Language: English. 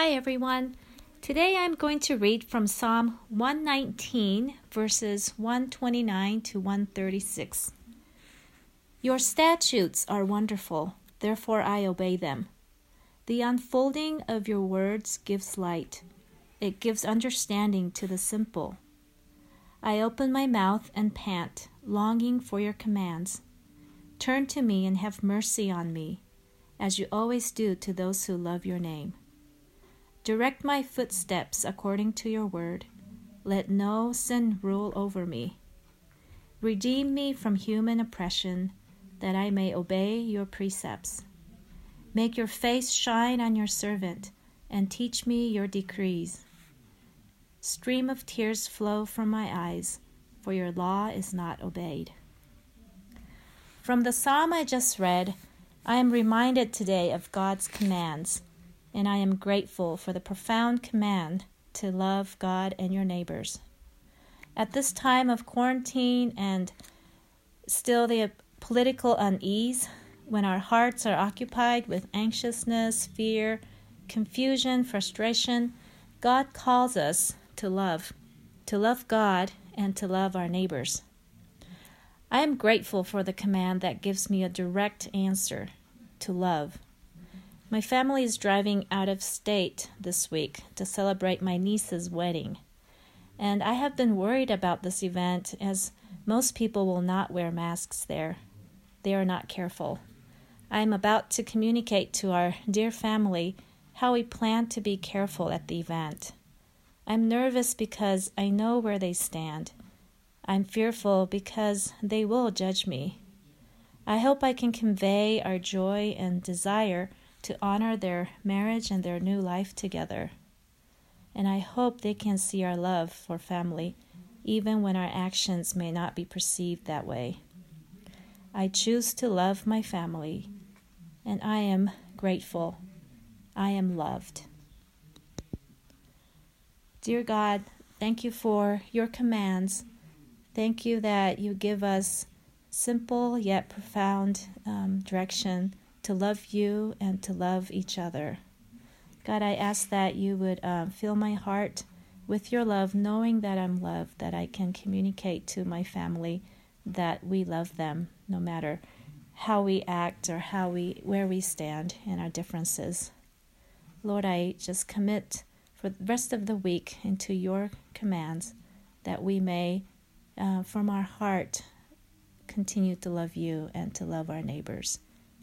Hi, everyone. Today I'm going to read from Psalm 119, verses 129 to 136. Your statutes are wonderful, therefore I obey them. The unfolding of your words gives light, it gives understanding to the simple. I open my mouth and pant, longing for your commands. Turn to me and have mercy on me, as you always do to those who love your name. Direct my footsteps according to your word. Let no sin rule over me. Redeem me from human oppression, that I may obey your precepts. Make your face shine on your servant, and teach me your decrees. Stream of tears flow from my eyes, for your law is not obeyed. From the psalm I just read, I am reminded today of God's commands and I am grateful for the profound command to love God and your neighbors. At this time of quarantine and still the political unease, when our hearts are occupied with anxiousness, fear, confusion, frustration, God calls us to love, to love God and to love our neighbors. I am grateful for the command that gives me a direct answer to love. My family is driving out of state this week to celebrate my niece's wedding. And I have been worried about this event as most people will not wear masks there. They are not careful. I am about to communicate to our dear family how we plan to be careful at the event. I'm nervous because I know where they stand. I'm fearful because they will judge me. I hope I can convey our joy and desire to honor their marriage and their new life together. And I hope they can see our love for family, even when our actions may not be perceived that way. I choose to love my family, and I am grateful. I am loved. Dear God, thank you for your commands. Thank you that you give us simple yet profound um, direction to love you and to love each other. God, I ask that you would uh, fill my heart with your love, knowing that I'm loved, that I can communicate to my family that we love them no matter how we act or how we where we stand in our differences. Lord, I just commit for the rest of the week into your commands that we may uh, from our heart continue to love you and to love our neighbors.